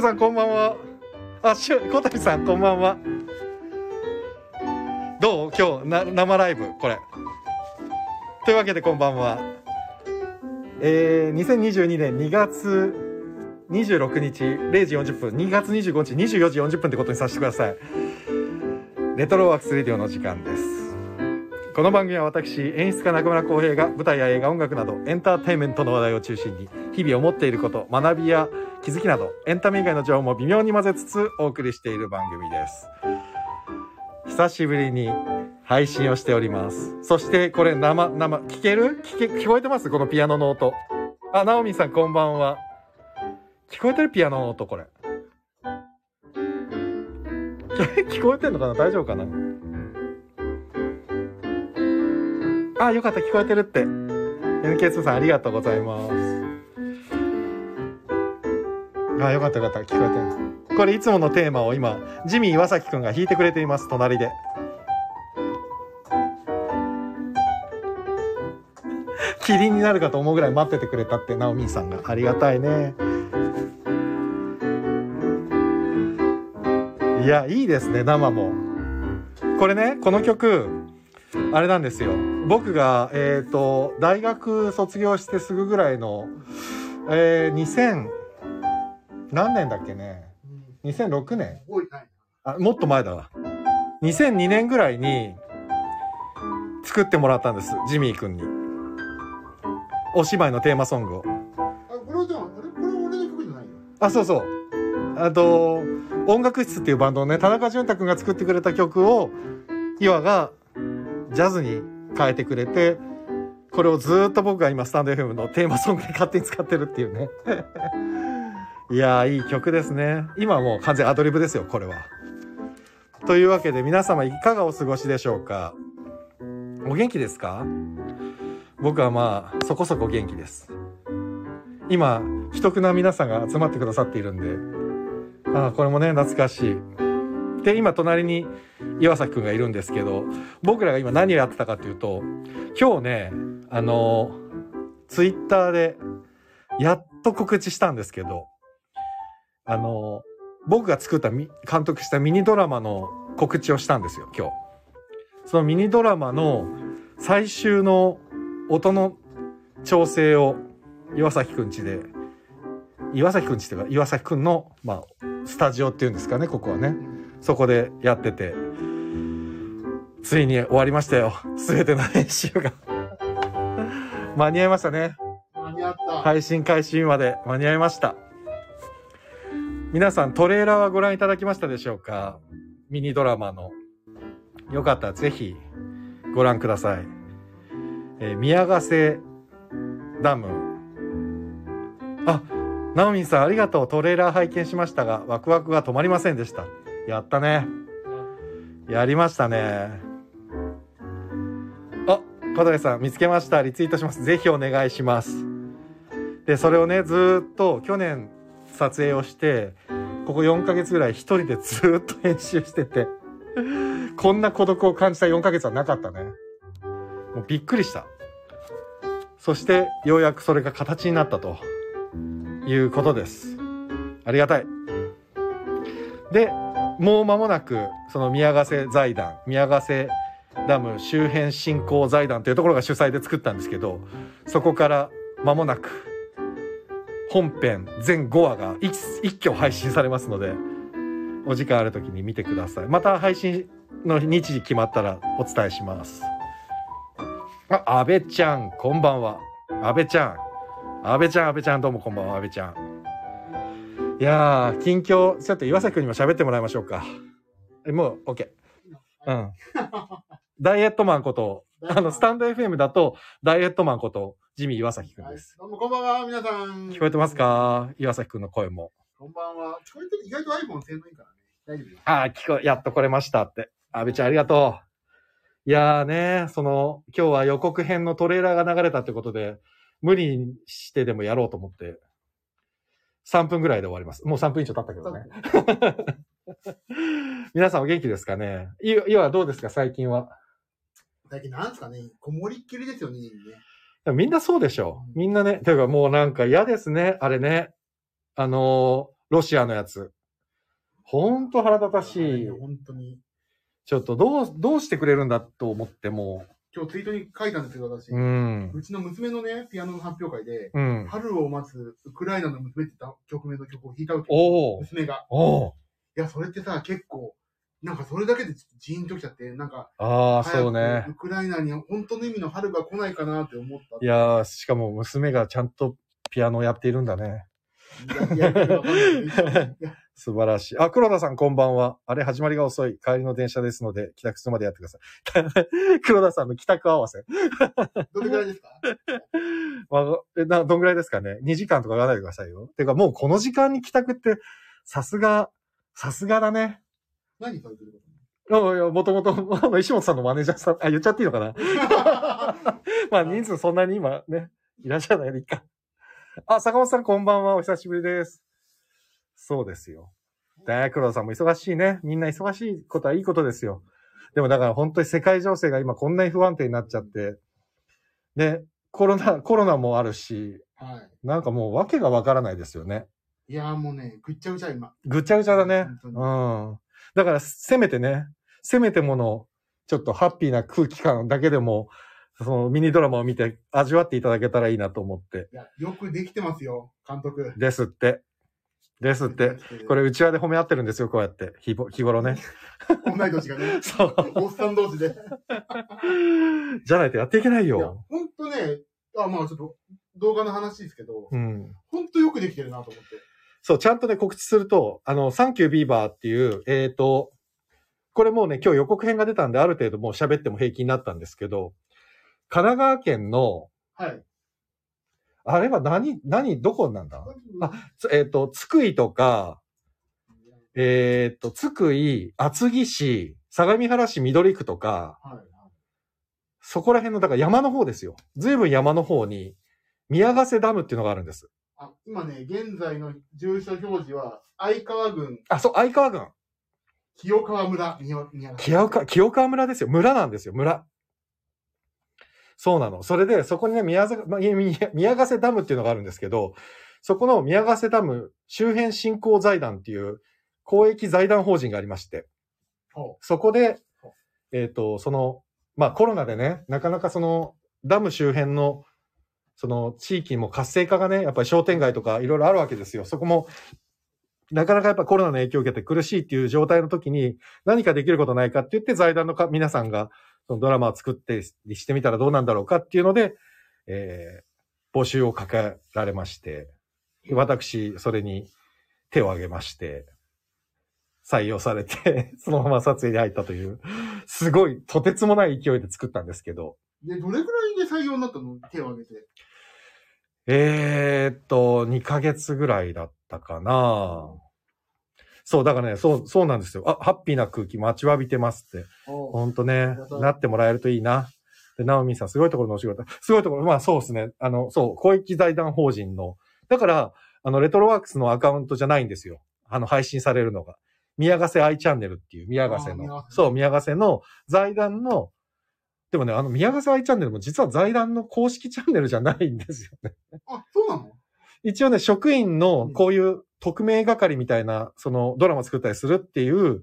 さんこんばんは。あ、しゅ、小谷さんこんばんは。どう？今日な、生ライブ、これ。というわけでこんばんは。えー、2022年2月26日0時40分、2月25日24時40分ってことにさせてください。レトロワークスレディオの時間です。この番組は私、演出家中村浩平が舞台や映画、音楽などエンターテインメントの話題を中心に日々思っていること、学びや気づきなどエンタメ以外の情報も微妙に混ぜつつお送りしている番組です。久しぶりに配信をしております。そしてこれ生、生、聞ける？聞け、聞こえてます？このピアノの音。あ、ナオミさんこんばんは。聞こえてるピアノの音これ。聞こえてんのかな？大丈夫かな？あ、よかった、聞こえてるって。NK2 さんありがとうございます。あ、よかったよかった、聞こえてる。これいつものテーマを今、ジミー岩崎くんが弾いてくれています、隣で。キリンになるかと思うぐらい待っててくれたって、ナオミーさんが。ありがたいね。いや、いいですね、生も。これね、この曲、あれなんですよ。僕が、えっ、と、大学卒業してすぐぐらいの、えー、2000、何年だっけね？2006年あ、もっと前だわ。2002年ぐらいに作ってもらったんです。ジミー君に。お芝居のテーマソングを。な。あ、これはじゃあ、あれ？これ俺の曲じゃないよ。あ、そうそう。あと、音楽室っていうバンドをね、田中淳太くんが作ってくれた曲を、岩がジャズに変えてくれて、これをずーっと僕が今スタンド FM のテーマソングに勝手に使ってるっていうね。いやー、いい曲ですね。今はもう完全アドリブですよ、これは。というわけで皆様いかがお過ごしでしょうか？お元気ですか？僕はまあ、そこそこ元気です。今、秘匿な皆さんが集まってくださっているんで、ああ、これもね、懐かしい。で、今、隣に岩崎くんがいるんですけど、僕らが今何をやってたかっていうと、今日ね、あの、ツイッターで、やっと告知したんですけど、あの、僕が作ったみ、監督したミニドラマの告知をしたんですよ、今日。そのミニドラマの最終の音の調整を岩崎くんちで、岩崎くんちっていうか、岩崎くんの、まあ、スタジオっていうんですかね、ここはね。そこでやってて、ついに終わりましたよ。すべての編集が。間に合いましたね。間に合った。配信開始まで間に合いました。皆さんトレーラーはご覧いただきましたでしょうか？ミニドラマの。よかったらぜひご覧ください。えー宮ヶ瀬ダム。あ、ナオミンさんありがとう。トレーラー拝見しましたが、ワクワクが止まりませんでした。やったね。やりましたね。あ、小谷さん見つけました。リツイートします。ぜひお願いします。で、それをね、ずっと去年撮影をして、ここ4ヶ月ぐらい一人でずっと編集してて、こんな孤独を感じた4ヶ月はなかったね。もうびっくりした。そして、ようやくそれが形になったということです。ありがたい。で、もう間もなく、その宮ヶ瀬財団、宮ヶ瀬ダム周辺振興財団というところが主催で作ったんですけど、そこから間もなく、本編全5話が一一挙配信されますので、お時間ある時に見てください。また配信の日時決まったらお伝えします。あ、安倍ちゃん、こんばんは。安倍ちゃん。安倍ちゃん、安倍ちゃん、どうもこんばんは、安倍ちゃん。いやー、近況、ちょっと岩崎くんにも喋ってもらいましょうか。え、もう、OK。うん。ダイエットマンこと、あの、スタンド FM だと、ダイエットマンこと、ジミー岩崎くんはいです。どうもこんばんは、皆さん。聞こえてますか？岩崎くんの声も。こんばんは。聞こえてる意外と iPhone 性能いいからね。大丈夫よ。ああ、聞こえ、やっと来れましたって。安倍ちゃんありがとう。いやーね、その、今日は予告編のトレーラーが流れたってことで、無理にしてでもやろうと思って、3分ぐらいで終わります。もう3分以上経ったけどね。皆さんお元気ですかね？い、いはどうですか？最近は。最近なんですかね、こもりっきりですよね、ね。みんなそうでしょ。みんなね。ていうかもうなんか嫌ですね。あれね。あのーロシアのやつ。ほんと腹立たしい。本当に。ちょっとどう、どうしてくれるんだと思っても今日ツイートに書いたんですよ、私。う。うちの娘のね、ピアノの発表会で、うん。春を待つウクライナの娘って言った曲名の曲を弾いたわけおお娘が。おおいや、それってさ、結構、なんかそれだけでジーンときちゃって、なんか、ああ、そうね。ウクライナに本当の意味の春が来ないかなって思った。いやー、しかも娘がちゃんとピアノをやっているんだね。素晴らしい。あ、黒田さんこんばんは。あれ、始まりが遅い。帰りの電車ですので、帰宅するまでやってください。黒田さんの帰宅合わせ。どれぐらいですか？まあ、えな、どんぐらいですかね ?2 時間とか言わないでくださいよ。てか、もうこの時間に帰宅って、さすが、さすがだね。何されてるこいや、もともと、あの、石本さんのマネージャーさん、あ、言っちゃっていいのかな？と まあ、人数そんなに今ね、いらっしゃらないでいいか。あ、坂本さんこんばんは。お久しぶりです。そうですよ。大黒田さんも忙しいね。みんな忙しいことはいいことですよ。でもだから本当に世界情勢が今こんなに不安定になっちゃって。で、コロナ、コロナもあるし、はい。なんかもう訳がわからないですよね。いやーもうね、ぐっちゃぐちゃ今。ぐっちゃぐちゃだね。本うん。だから、せめてね、せめてもの、ちょっとハッピーな空気感だけでも、そのミニドラマを見て味わっていただけたらいいなと思って。いや、よくできてますよ、監督。ですって。ですって。これ、内輪で褒め合ってるんですよ、こうやって。日ぼ日頃ね。同い年がね、そう。おっさん同士で。じゃないとやっていけないいや、よ。ほんとね、あ、まあちょっと、動画の話ですけど、うん。ほんとよくできてるなと思って。そう、ちゃんとね、告知すると、あの、サンキュービーバーっていう、えっ、と、これもうね、今日予告編が出たんで、ある程度もう喋っても平気になったんですけど、神奈川県の、はい。あれは何、何、どこなんだ？あつえっ、と、津久井とか、えっ、と、津久井、厚木市、相模原市緑区とか、はい。そこら辺の、だから山の方ですよ。ずいぶん山の方に、宮ヶ瀬ダムっていうのがあるんです。あ、今ね、現在の住所表示は、相川郡あ、そう、相川郡。清川村、清川、清川村ですよ。村なんですよ、村。そうなの。それで、そこにね、宮ざま宮宮ヶ瀬ダムっていうのがあるんですけど、そこの宮ヶ瀬ダム周辺振興財団っていう公益財団法人がありまして、ほそこで、えっ、と、その、まあコロナでね、なかなかその、ダム周辺の、その地域も活性化がね、やっぱり商店街とかいろいろあるわけですよ。そこも、なかなかやっぱコロナの影響を受けて苦しいっていう状態の時に何かできることないかって言って財団のか皆さんがそのドラマを作ってしてみたらどうなんだろうかっていうので、えー募集をかけられまして、私、それに手を挙げまして、採用されて、そのまま撮影に入ったという、すごい、とてつもない勢いで作ったんですけど、で、どれくらいで採用になったの？手を挙げて。えーっと、2ヶ月ぐらいだったかな。そう、だからね、そう、そうなんですよ。あ、ハッピーな空気待ちわびてますって。おほんとねなってもらえるといいな。で、ナオミンさん、すごいところのお仕事。すごいところ、まあそうですね。あの、そう、公益財団法人の。だから、あの、レトロワークスのアカウントじゃないんですよ。あの、配信されるのが。宮ヶ瀬愛チャンネルっていう、宮ヶ瀬のそう、宮ヶ瀬の財団の、でもね、あの、宮ヶ瀬愛チャンネルも実は財団の公式チャンネルじゃないんですよね。あ、そうなの？一応ね、職員のこういう匿名係みたいな、そのドラマ作ったりするっていう、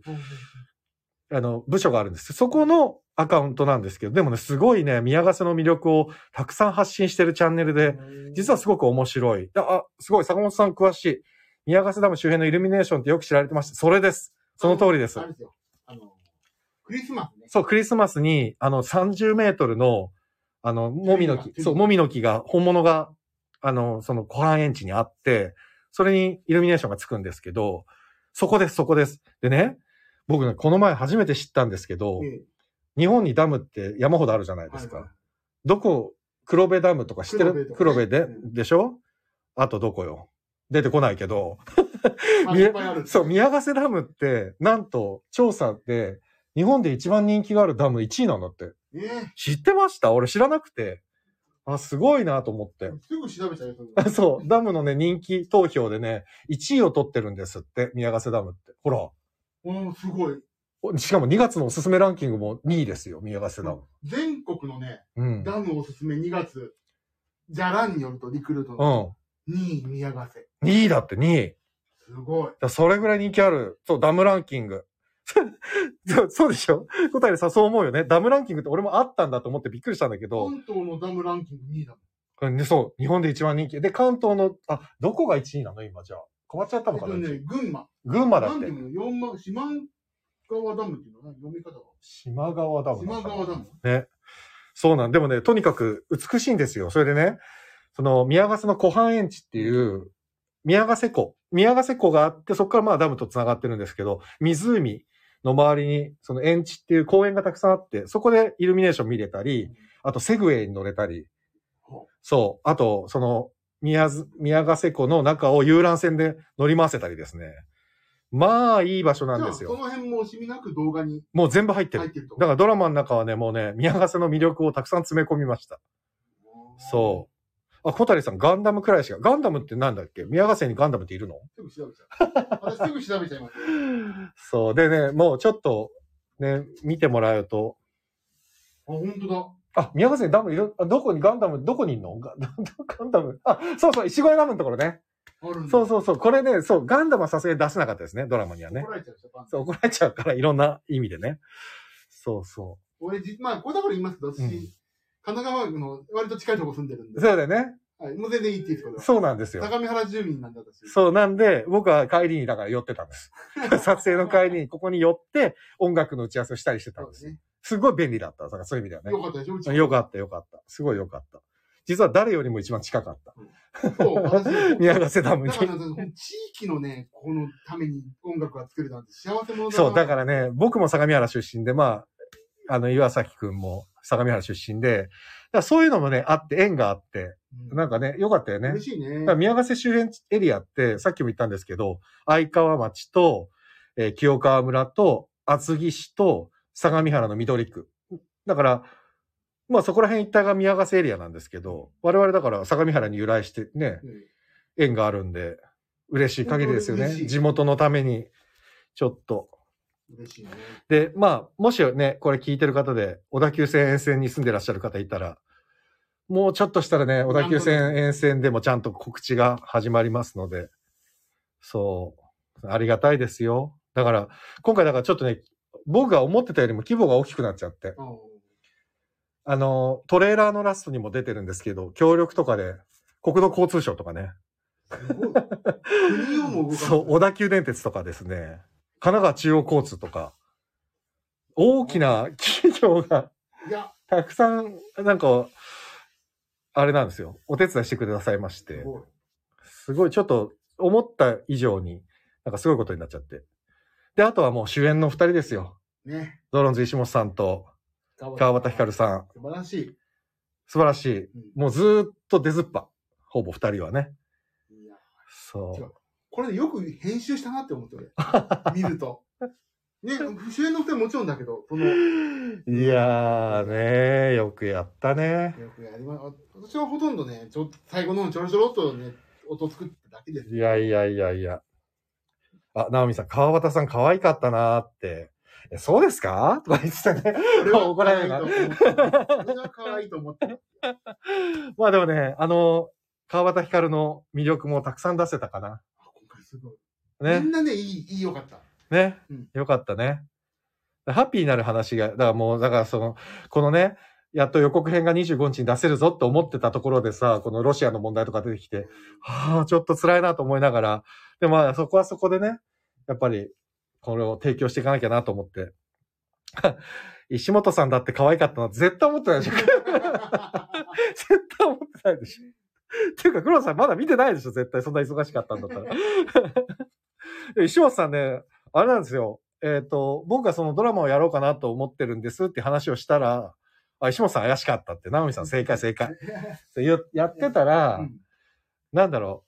あの、部署があるんです。そこのアカウントなんですけど、でもね、すごいね、宮ヶ瀬の魅力をたくさん発信してるチャンネルで、実はすごく面白い。あ、あすごい、坂本さん詳しい。宮ヶ瀬ダム周辺のイルミネーションってよく知られてました。それです。その通りですあ。れですよ。クリスマスね。そう、クリスマスに、あの、30メートルの、あの、もみの木、そう、もみの木が、本物が、あの、その、湖畔園地にあって、それにイルミネーションがつくんですけど、そこです、そこです。でね、僕ね、この前初めて知ったんですけど、え日本にダムって山ほどあるじゃないえですか。はいどこ、黒部ダムとか知ってる？黒部で、でしょ？あとどこよ？出てこないけど。そう、宮ヶ瀬ダムって、なんと、調査で、日本で一番人気があるダム1位なんだって。ええ知ってました？俺知らなくて。あ、すごいなと思って。すぐ調べちゃうよ、それ そう、ダムのね、人気投票でね、1位を取ってるんですって、宮ヶ瀬ダムって。ほら。うん、すごい。おしかも2月のおすすめランキングも2位ですよ、宮ヶ瀬ダム。全国のね、うん。ダムおすすめ2月。じゃらんによると、リクルートうのん。2位宮ヶ瀬。2位だって2位。すごい。それぐらい人気ある。そう、ダムランキング。そうそうでしょ？答えでさ、そう思うよね。ダムランキングって俺もあったんだと思ってびっくりしたんだけど、関東のダムランキング2位だもん。そう、日本で一番人気。で、関東の、あ、どこが1位なの？今じゃあ。変わっちゃったのかな、えっとね、群馬。群馬だってなんてい。うの四万、四万川ダムっていうのは読み方は島川ダム。島川ダム。ね。そうなん。でもね、とにかく美しいんですよ。それでね、その、宮ヶ瀬の湖畔園地っていう、宮ヶ瀬湖。宮ヶ瀬湖があって、そこからまあダムと繋がってるんですけど、湖の周りに、その園地っていう公園がたくさんあって、そこでイルミネーション見れたり、あとセグウェイに乗れたりほ、そう。あと、その、宮津、宮ヶ瀬湖の中を遊覧船で乗り回せたりですね。まあ、いい場所なんですよ。じゃあその辺も惜しみなく動画にもう全部入ってる。入ってると。だからドラマの中はね、もうね、宮ヶ瀬の魅力をたくさん詰め込みました。そう。あ、小谷さん、ガンダムくらいしか。ガンダムってなんだっけ？宮ヶ瀬にガンダムっているの？すぐ調べちゃう。私すぐ調べちゃいますよ。そう。でね、もうちょっと、ね、見てもらうと。あ、本当だ。あ、宮ヶ瀬にダムいる？あどこにガンダム、どこにいんの？ガ ガンダム。あ、そうそう、石越ダムのところね。あるんだ。そうそうそう。これね、そう、ガンダムはさすがに出せなかったですね、ドラマにはね怒。られちゃうでしょ、パンそう、怒られちゃうから、いろんな意味でね。そうそ俺、じまあ、これだから言いますけど、私、うん神奈川の割と近いとこ住んでるんう。で。そうだよね。はい。もう全然いいっていいです、これは。そうなんですよ。相模原住民なんだ、私。そうなんで、僕は帰りにだから寄ってたんです。撮影の帰りにここに寄って音楽の打ち合わせをしたりしてたんですすね。すごい便利だった。だからそういう意味ではよかったでしょ？よかったよかった。すごいよかった。実は誰よりも一番近かった。そう、私。宮ヶ瀬ダムに地域のね、このために音楽が作れたんて幸せ者だな。そう、だからね、僕も相模原出身で、まあ、あの、岩崎くんも相模原出身で、だからそういうのもね、あって、縁があって、うん、なんかね、よかったよね。嬉しいね。宮ヶ瀬周辺エリアって、さっきも言ったんですけど、相川町と、えー清川村と、厚木市と、相模原の緑区。だから、まあそこら辺一帯が宮ヶ瀬エリアなんですけど、我々だから相模原に由来してね、うん縁があるんで、嬉しい限りですよね地元のために、ちょっと。嬉しいね。で、まあ、もしね、これ聞いてる方で、小田急線沿線に住んでらっしゃる方いたら、もうちょっとしたらね、小田急線沿線でもちゃんと告知が始まりますので、そう、ありがたいですよ。だから、今回だからちょっとね、僕が思ってたよりも規模が大きくなっちゃって、うんあの、トレーラーのラストにも出てるんですけど、協力とかで、国土交通省とかね。そう、小田急電鉄とかですね、神奈川中央交通とか、大きな企業がたくさん、なんか、あれなんですよ。お手伝いしてくださいまして、すごい。ちょっと思った以上に、なんかすごいことになっちゃって。で、あとはもう主演の二人ですよ。ね。ドロンズ石本さんと川端光さん。素晴らしい。素晴らしい。うんもうずーっと出ずっぱ。ほぼ二人はね。そ違うこれよく編集したなって思って俺。見ると。ね、主演の二人もちろんだけど、その。いやーねよくやったね。くやりま、私はほとんどね、ちょ最後のちょろちょろっとね、音作っただけです。いやいやいやいや。あ、直美さん、川端さん可愛かったなーって。えそうですか？とか言ってたね。俺は怒られるな。俺は可愛いと思って。まあでもね、あの、川端光の魅力もたくさん出せたかな。すごい。ねみ。んなね、いい、いいよかった。ねうん。よかったね。ハッピーになる話が、だからもう、だからその、このね、やっと予告編が25日に出せるぞって思ってたところでさ、このロシアの問題とか出てきて、はあ、ちょっと辛いなと思いながら、でもまあそこはそこでね、やっぱり、これを提供していかなきゃなと思って。石本さんだって可愛かったの絶対思ってないでしょ。絶対思ってないでしょ。っ ていうか、黒田さんまだ見てないでしょ絶対そんな忙しかったんだったら。で石本さんね、あれなんですよ。えっ、と、僕がそのドラマをやろうかなと思ってるんですって話をしたら、あ、石本さん怪しかったって、直美さん正解正解。やってたら、うんなんだろ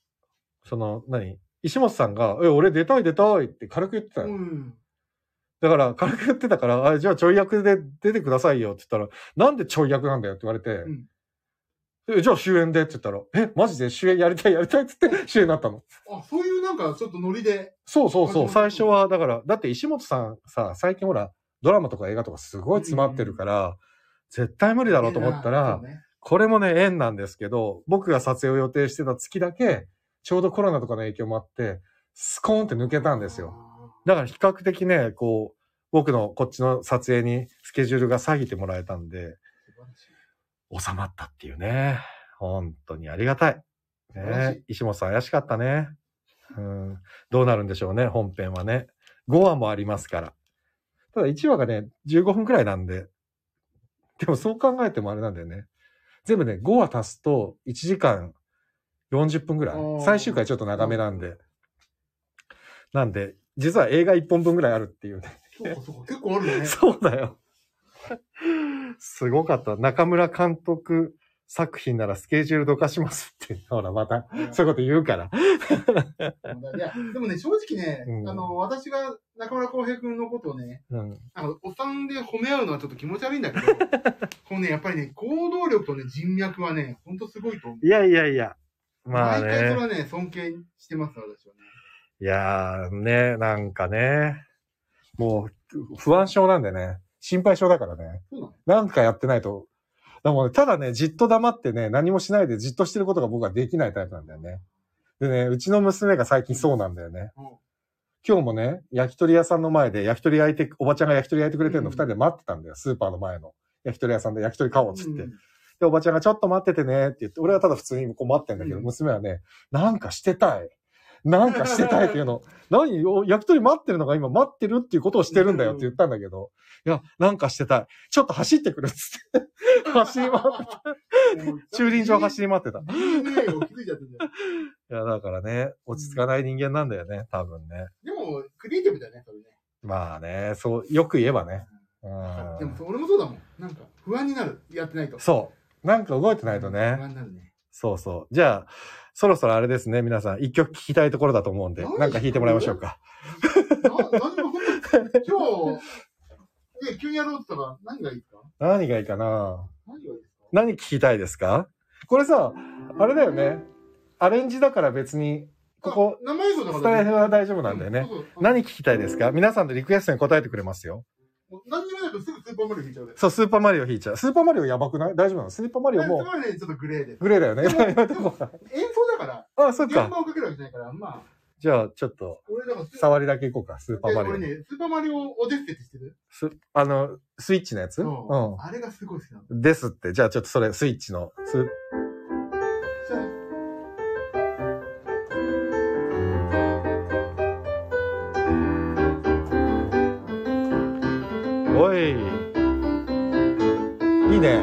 う、その、何石本さんが、え、俺出たい出たいって軽く言ってたの。うん。だから、軽く言ってたから、あ、じゃあちょい役で出てくださいよって言ったら、なんでちょい役なんだよって言われて、んえじゃあ主演で？って言ったら、え、マジで？主演やりたい？やりたい？って言って主演になったの。あ、そういうなんかちょっとノリで。そうそうそう。あ最初は、だから、だって石本さんさ、最近ほら、ドラマとか映画とかすごい詰まってるから、絶対無理だろうと思ったら、これもね、縁なんですけど、僕が撮影を予定してた月だけ、ちょうどコロナとかの影響もあって、スコーンって抜けたんですよ。だから比較的ね、こう、僕のこっちの撮影にスケジュールが下げてもらえたんで、収まったっていうね。本当にありがたい。ね、石本さん怪しかったね。うん。どうなるんでしょうね、本編はね。5話もありますから。ただ1話がね、15分くらいなんで。でもそう考えてもあれなんだよね。全部ね、5話足すと1時間40分くらい。最終回ちょっと長めなんで。なんで、実は映画1本分くらいあるっていうね。そうか、そうか。結構あるね。そうだよ。すごかった。中村監督作品ならスケジュールどかしますって。ほら、また、そういうこと言うから。いや、でもね、正直ね、うんあの、私が中村浩平君のことをね、うん。あの、おっさんで褒め合うのはちょっと気持ち悪いんだけど、このね、やっぱりね、行動力とね、人脈はね、ほんとすごいと思う。いやいやいや。まあ毎回それね。はね、尊敬してます、私はね。いやーね、なんかね。もう、不安症なんでね。心配性だからね。なんかやってないと。でもね、ただね、じっと黙ってね、何もしないでじっとしてることが僕はできないタイプなんだよね。でね、うちの娘が最近そうなんだよね。うん今日もね、焼き鳥屋さんの前で焼き鳥焼いて、おばちゃんが焼き鳥焼いてくれてるのうん二人で待ってたんだよ。スーパーの前の。焼き鳥屋さんで焼き鳥買おうっつって。うんで、おばちゃんがちょっと待っててねって言って、俺はただ普通にこう待ってんだけど、うん娘はね、なんかしてたい。なんかしてたいっていうの。何お焼き鳥待ってるのが今待ってるっていうことをしてるんだよって言ったんだけど、いや、なんかしてたい。ちょっと走ってくるっつって。走り回ってもう駐輪場走り回ってた。い。や、だからね、落ち着かない人間なんだよね、多分ね。でも、クリエイティブだよね、それね。まあね、そう、よく言えばね。うん。でもそ、俺もそうだもん。なんか、不安になる。やってないと。そう。なんか動いてないと不ね。安になるね。そうそう。じゃあ、そろそろあれですね、皆さん、一曲聴きたいところだと思うんで、何なんか弾いてもらいましょうか。な、何も、今日、え、急にやろうって言ったら何がいいか？何がいいかな？何がいいですか？何聴きたいですか？これさ、あれだよね。アレンジだから別に、ここ、スタイフは大丈夫なんだよね。何聴きたいですか？皆さんのリクエストに答えてくれますよ。何にもないとすぐスーパーマリオ弾いちゃうで。そう、スーパーマリオ弾いちゃう。スーパーマリオやばくない？大丈夫なの？スーパーマリオもすごいね、ちょっとグレーで。グレーだよね。でも 演奏だから、あ、そっ現か。場をかけるわけじゃないから、まあ、じゃあ、ちょっと、触りだけいこうか、スーパーマリオ。俺ね、スーパーマリオオデッセって知ってる？すあの、スイッチのやつ？ううん。あれがすごい好きなの。ですって。じゃあちょっとそれ、スイッチの、スじいね。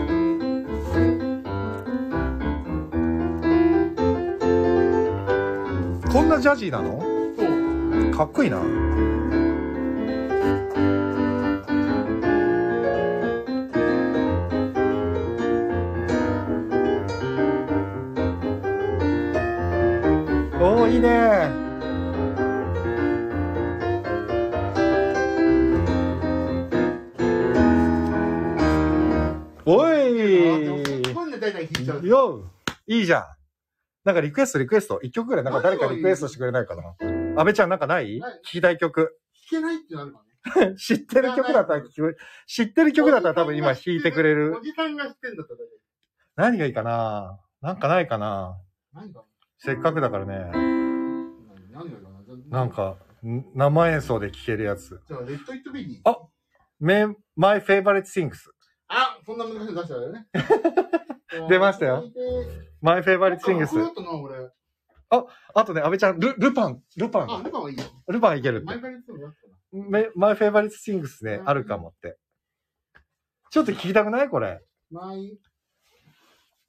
こんなジャジーなの？かっこいいな。おー、いいね。の大体弾いちゃう。よいいじゃん。なんかリクエストリクエスト。一曲ぐらいなんか誰かリクエストしてくれないかな。安倍ちゃんなんかない？ない聞きたい曲。弾けないってなるからね。知ってる曲だったら聞く、知ってる曲だったら多分今弾いてくれるお。じさんが知ってんだったら何がいいかな？なんかないかな？せっかくだからね。な？ん。か、ん生演奏で聴けるやつ。じゃあ、レッド・イット・ビーに。あ My Favorite Things。あそんな難しいの出しちゃうよね。出ましたよ My Favorite これ Things だ。ったな、俺。あとね、安倍ちゃん、ル、ルパン、ルパあ、ン、ルパンはいいよ。ルパンいけるって毎。回言ってもやったな。Me- My Favorite Things ね、うんあるかもって。ちょっと聞きたくない？これ。マイ、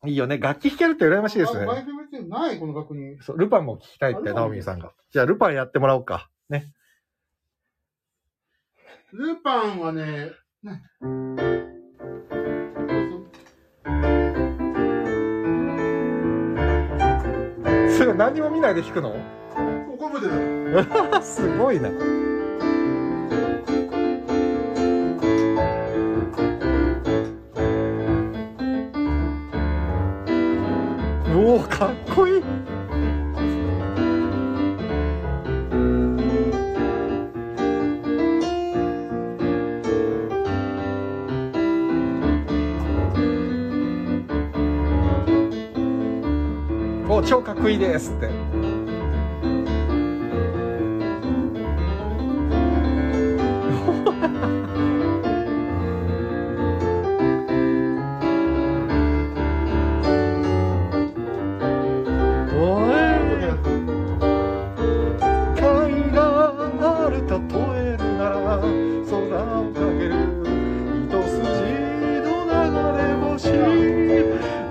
いいよね。楽器弾けるって羨ましいですね。マイフェブリティない、この学に。そう、ルパンも聞きたいって、ナオミンさんが。じゃあ、ルパンやってもらおうか。ね。ルパンはね、ねそれ何も見ないで弾くの？すごいな。おお、かっこいい。超かっこいいですって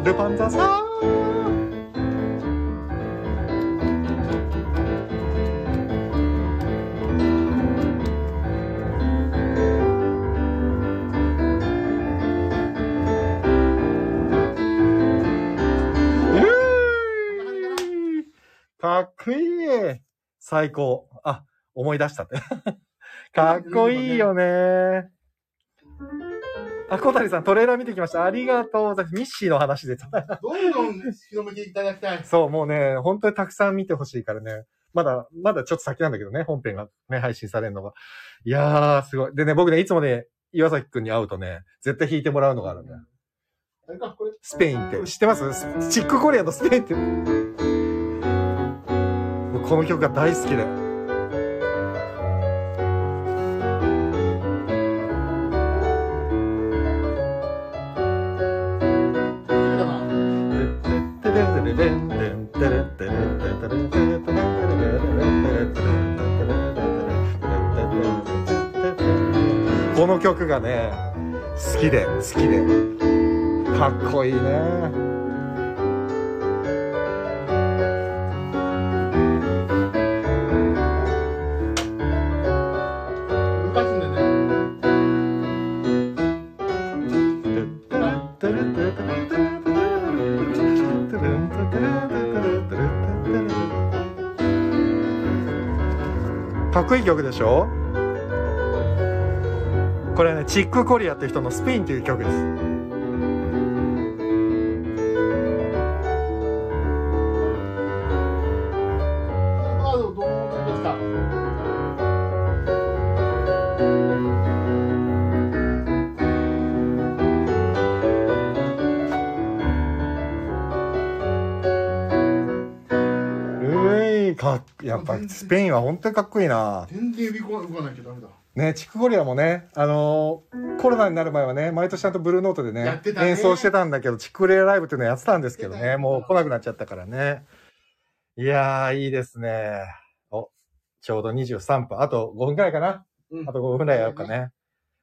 ルパンザさん最高。あ、思い出したって。かっこいいよね。あ、小谷さん、トレーラー見てきました。ありがとうございます。ミッシーの話で。どんどん広めていただきたい。そう、もうね、本当にたくさん見てほしいからね。まだ、まだちょっと先なんだけどね、本編がね、配信されるのが。いやー、すごい。でね、僕ね、いつもね、岩崎くんに会うとね、絶対弾いてもらうのがあるんだよ。スペインって。知ってます？スチックコリアのスペインって。この曲が大好きで。この曲がね、好きで、好きで。かっこいいね。こいい曲でしょ？これね、チック・コリアって人のスペインっていう曲です。かっ、やっぱスペインは本当にかっこいいな。全然指動かないとダメだ。ね、チック・コリアもね、あのーコロナになる前はね、毎年ちゃんとブルーノートでね、ね演奏してたんだけど、チック・コリアライブっていうのやってたんですけどね、もう来なくなっちゃったからね。いやー、いいですね。お、ちょうど23分。あと5分くらいかな。うんあと5分くらいやろうかね。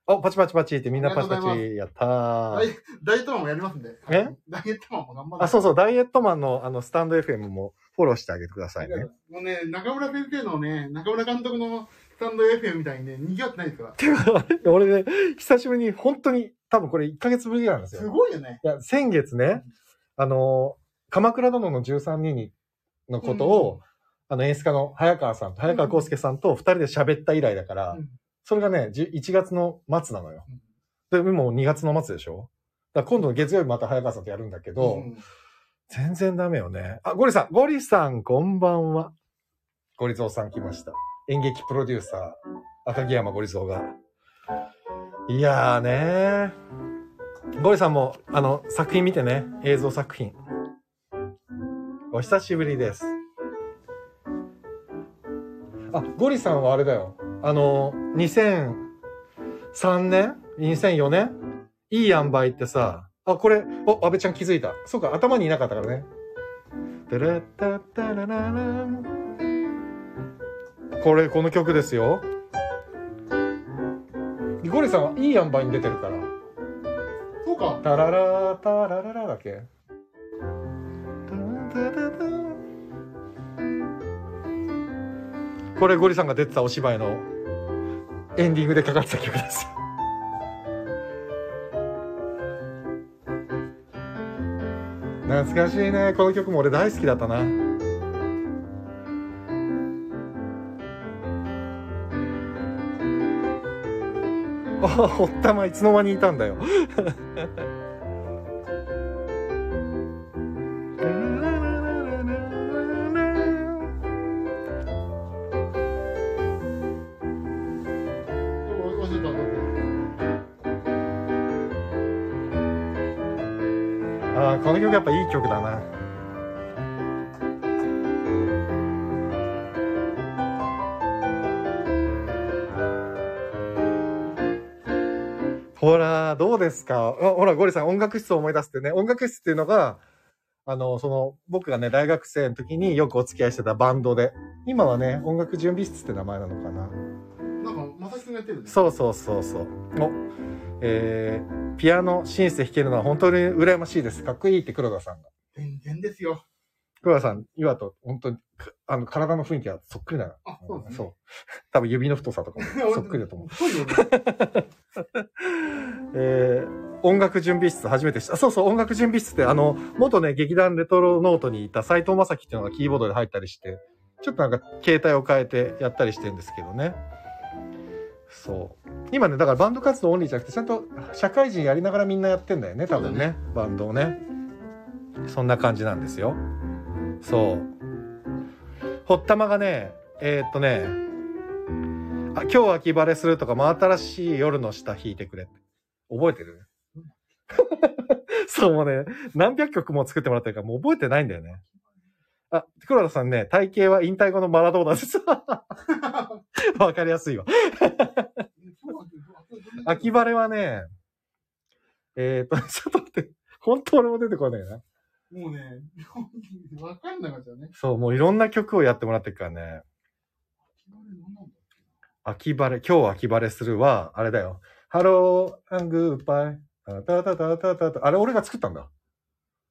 お、パチパチパチってみんなパチパチやったー。ダイダイエットマンもやりますんで。え？ダイエットマンも頑張って。あ、そうそう、ダイエットマンのあの、スタンド FM もフォローしてあげてくださいね。もうね、中村先生のね、中村監督のスタンド FM みたいにね、賑わってないですから。てか、俺ね、久しぶりに、本当に、多分これ1ヶ月ぶりなんですよ。すごいよね。いや、先月ね、あの、鎌倉殿の13人にのことを、あの演出家の早川さんと、早川康介さんと二人で喋った以来だから、うんそれがね、じゅ1月の末なのよ。で、もう2月の末でしょだ今度の月曜日また早川さんとやるんだけど、うん全然ダメよね。あ、ゴリさん、ゴリさん、こんばんは。ゴリゾウさん来ました。演劇プロデューサー、赤木山ゴリゾウが。いやーねー。ゴリさんも、あの、作品見てね、映像作品。お久しぶりです。あ、ゴリさんはあれだよ。あの、2003年 ?2004 年？いい塩梅ってさ、あ、これ、お、安倍ちゃん気づいた。そうか、頭にいなかったからね。タラッタッタララランこれ、この曲ですよ。ゴリさんはいい塩梅に出てるから。そうか。タララタラララだっけ？これゴリさんが出てたお芝居のエンディングでかかってた曲ですよ。懐かしいね。この曲も俺大好きだったな。あ、ほったまいつの間にいたんだよ。曲やっぱいい曲だな。ほらどうですか？ほらゴリさん音楽室を思い出すってね。音楽室っていうのがあの、その、僕がね、大学生の時によくお付き合いしてたバンドで、今はね、音楽準備室って名前なのかな。なんか、まさきくんやってるんそうそうそうそう。お、えー、ピアノ、シンセ弾けるのは本当に羨ましいです。かっこいいって黒田さんが。全然ですよ。黒田さん、岩と本当に、かあの、体の雰囲気はそっくりなの。あ、そうですね。そう。多分指の太さとかも そっくりだと思う。太いよね。えー、音楽準備室初めてした。そうそう、音楽準備室って、あの、元ね、劇団レトロノートにいた斎藤正樹っていうのがキーボードで入ったりして、ちょっとなんか携帯を変えてやったりしてるんですけどね。そう。今ね、だからバンド活動オンリーじゃなくて、ちゃんと社会人やりながらみんなやってんだよね、多分ね。バンドをね。そんな感じなんですよ。そう。ほったまがね、えーっとね、あ今日は秋晴れするとか、真新しい夜の下弾いてくれって。覚えてる？そうもうね、何百曲も作ってもらってるからもう覚えてないんだよね。あ、黒田さんね、体型は引退後のマラドーナです。わかりやすいわ。秋晴れはね、えっ、と、ちょっと待って、本当俺も出てこないな。もうね、わかんなかったよね。そう、もういろんな曲をやってもらってるからね。秋晴れ、今日は秋晴れするは、あれだよ。 Hello, and goodbye。タタタタタタタ。あれ俺が作ったんだ。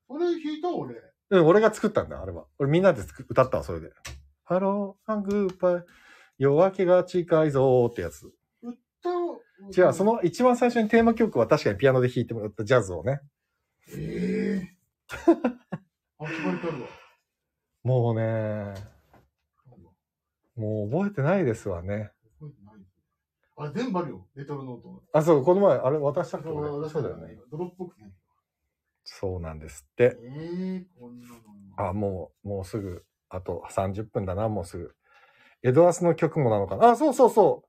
これ弾いた俺。うん、俺が作ったんだ、あれは。俺みんなで作歌ったわ、それで。Hello, and goodbye。夜明けが近いぞーってやつ。歌を。違う、そ。の一番最初にテーマ曲は確かにピアノで弾いてもらったジャズをね。ええー？あ、るわ。もうね、もう覚えてないですわね。覚えてないあ、全部あるよ。レトロノート。あ、そう、この前、あれ渡したっけ？俺そうだよね。。ドロップボックスね。そうなんですって。ええー、こんなの。あ、もう、もうすぐ、あと30分だな、もうすぐ。エドアスの曲もなのかな？あ、そうそうそ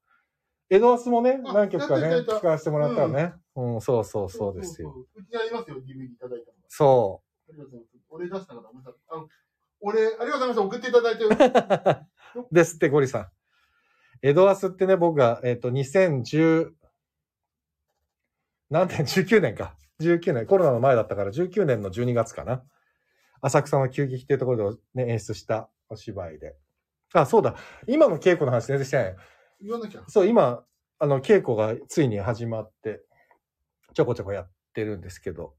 う。エドアスもね、あ何曲かね、やったやったやった聴かせてもらったらね。うん、そうそうそうですよ。そうちにありますよ、DVD いただいたのが。そありがとうございます。俺出したから、あの、俺、ありがとうございました。送っていただいて。う。ですって、ゴリさん。エドアスってね、僕が、えっ、と、2010、何年 ?19 年か。19年。コロナの前だったから、19年の12月かな。浅草の急激っていうところで、ね、演出したお芝居で。あ、そうだ。今の稽古の話全然してない。言わなきゃ。そう、今、あの、稽古がついに始まって、ちょこちょこやってるんですけど。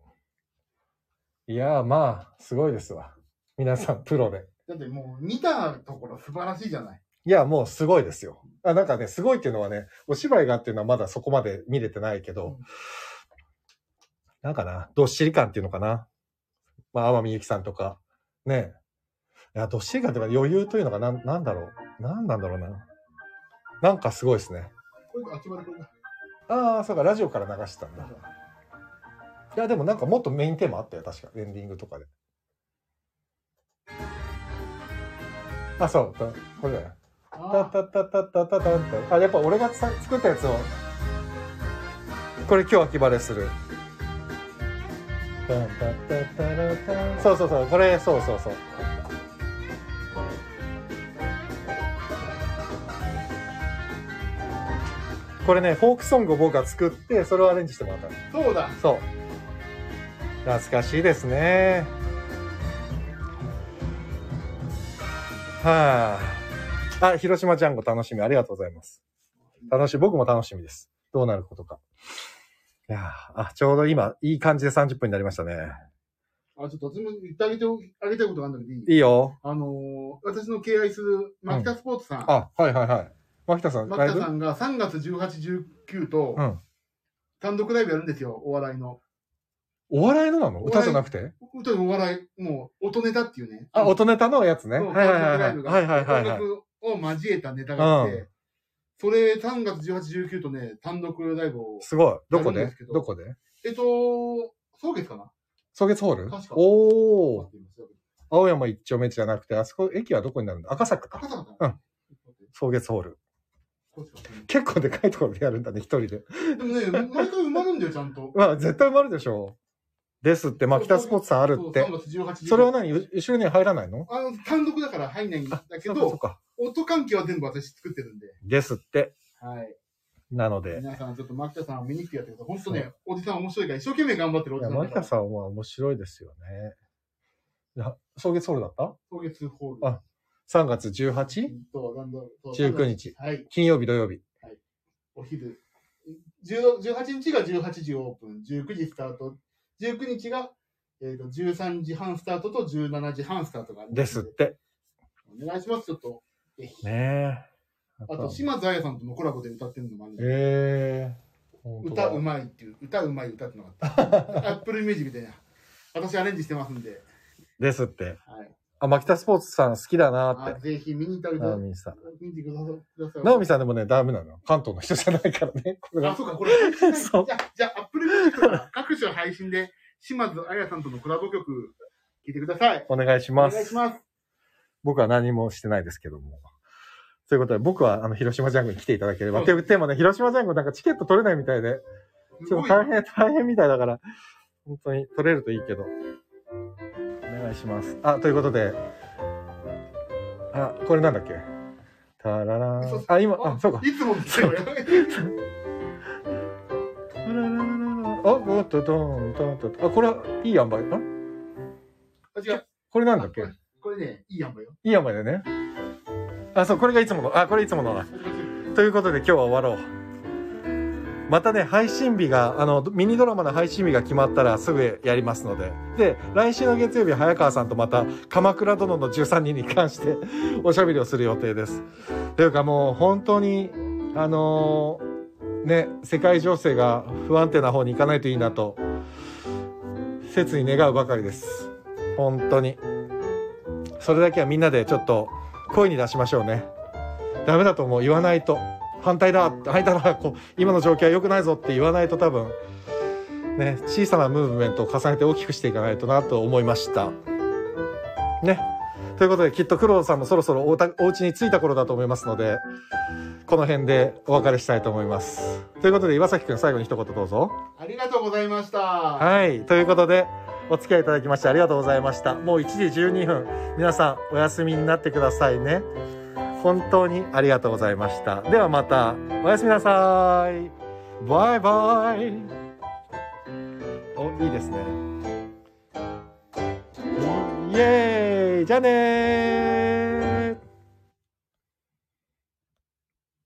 いやー、まあ、すごいですわ。皆さん、プロで。だってもう、見たところ素晴らしいじゃない。いや、もうすごいですよ。あなんかね、すごいっていうのはね、お芝居がっていうのはまだそこまで見れてないけど、うんなんかな、どっしり感っていうのかな。まあ、天海祐希さんとか、ね。いや、どっしり感というか余裕というのがなん、なんだろう。なんなんだろうな。なんかすごいですね。あ。ああ、そうか、ラジオから流してたんだ。いや、でもなんかもっとメインテーマあったよ、確か。エンディングとかで。あ、そう、とこれだよ。タあタタタタタタタあ、やっぱ俺がさ作ったやつを。これ今日秋晴れする。そうそうそう、これ、そうそうそう。これね、フォークソングを僕が作って、それをアレンジしてもらったの。そうだ。そう。懐かしいですね。はあ。あ、広島ジャンゴ楽しみ。ありがとうございます。楽しみ。僕も楽しみです。どうなることか。いやああ、ちょうど今、いい感じで30分になりましたね。あ、ちょっと私も言ってあげて、あげたいことがあるんだけどいい？いいよ。あのー、私の敬愛する、マキタスポーツさん。あ、はいはいはい。牧田さん、マキタさんが3月18、19とうん。単独ライブやるんですよ、お笑いの。お笑いのなの？歌じゃなくて？歌のお笑い、もう、音ネタっていうね。あ、音ネタのやつね。はいはいはい音はい。楽を交えたネタがあって、うんそれ3月18、19とね、単独ライブを、すごい。どこで？どどこで？えっと、総月かな？草月ホール？確かおー。待って今調べて青山一丁目じゃなくて、あそこ、駅はどこになるんだ？赤坂か。赤坂かうんな草月ホール。結構でかいところでやるんだね、一人で。でもね、毎回埋まるんだよ、ちゃんと。まあ、絶対埋まるでしょう。ですって、マキタスポーツさんあるってそう。3月18、19それは何？う後ろには入らないの？あの、単独だから入んないんだけど、か。音関係は全部私作ってるんで。ですって。はい。なので、皆さんちょっと牧田さんを見に来てやってください。本当ね、おじさん面白いから一生懸命頑張ってるおじさん。牧田さんは面白いですよね。いや、草月ホールだった？今月ホール。あ ?3 月 18? と、なんだと19日。はい。金曜日、土曜日。お昼。10 18日が18時オープン、19時スタート。19日が、えっ、と、13時半スタートと17時半スタートがありまですって。お願いします、ちょっと。ねえ。あと、島津亜矢さんとのコラボで歌ってるのもあるんで、ええ歌うまいっていう、歌うまい歌ってのがあった。アップルミュージックで、私アレンジしてますんで、ですって。はい。あ、マキタスポーツさん好きだなあって。ぜひ見に行ってあげてナオミさん。見てください。ナオミさんでもね、ダメなの。関東の人じゃないからね。あ、がそうか、これ。そうじゃあ、じゃあ、アップルミュージックから各種配信で、島津亜矢さんとのコラボ曲、聴いてください。お願いしおます。願いします。僕は何もしてないですけども。ということで、僕はあの、広島ジャンゴに来ていただければ。うんって言ってもね、広島ジャンゴなんかチケット取れないみたいで、ちょっと大変、大変みたいだから、本当に取れるといいけど。お願いします。あ、ということで、あ、これなんだっけ？タララーン。あ、今、あ、そうか。いつもですよ。タラララララあ、おっと、ドン、ドン。あ、これ、いい塩梅。ああ違う。これなんだっけ？あこれね、いいやんばよ。いい塩梅だよね。あ、そう、これがいつもの。あ、これいつもの。ということで今日は終わろう。またね、配信日が、あの、ミニドラマの配信日が決まったらすぐやりますので。で、来週の月曜日、早川さんとまた、鎌倉殿の13人に関して おしゃべりをする予定です。というかもう、本当に、あのーね、世界情勢が不安定な方に行かないといいなと、切に願うばかりです。本当に。それだけはみんなでちょっと声に出しましょうね。ダメだと思う。言わないと。反対だ。反対だ。こう、今の状況は良くないぞって言わないと多分、ね、小さなムーブメントを重ねて大きくしていかないとなと思いました。ね。ということで、きっと黒田さんもそろそろおたお家に着いた頃だと思いますので、この辺でお別れしたいと思います。ということで、岩崎くん最後に一言どうぞ。ありがとうございました。はい。ということで、お付き合いいただきましてありがとうございました。もう1時12分。皆さん、お休みになってくださいね。本当にありがとうございました。ではまた、おやすみなさい。バイバイ。お、いいですね。イエーイじゃあねー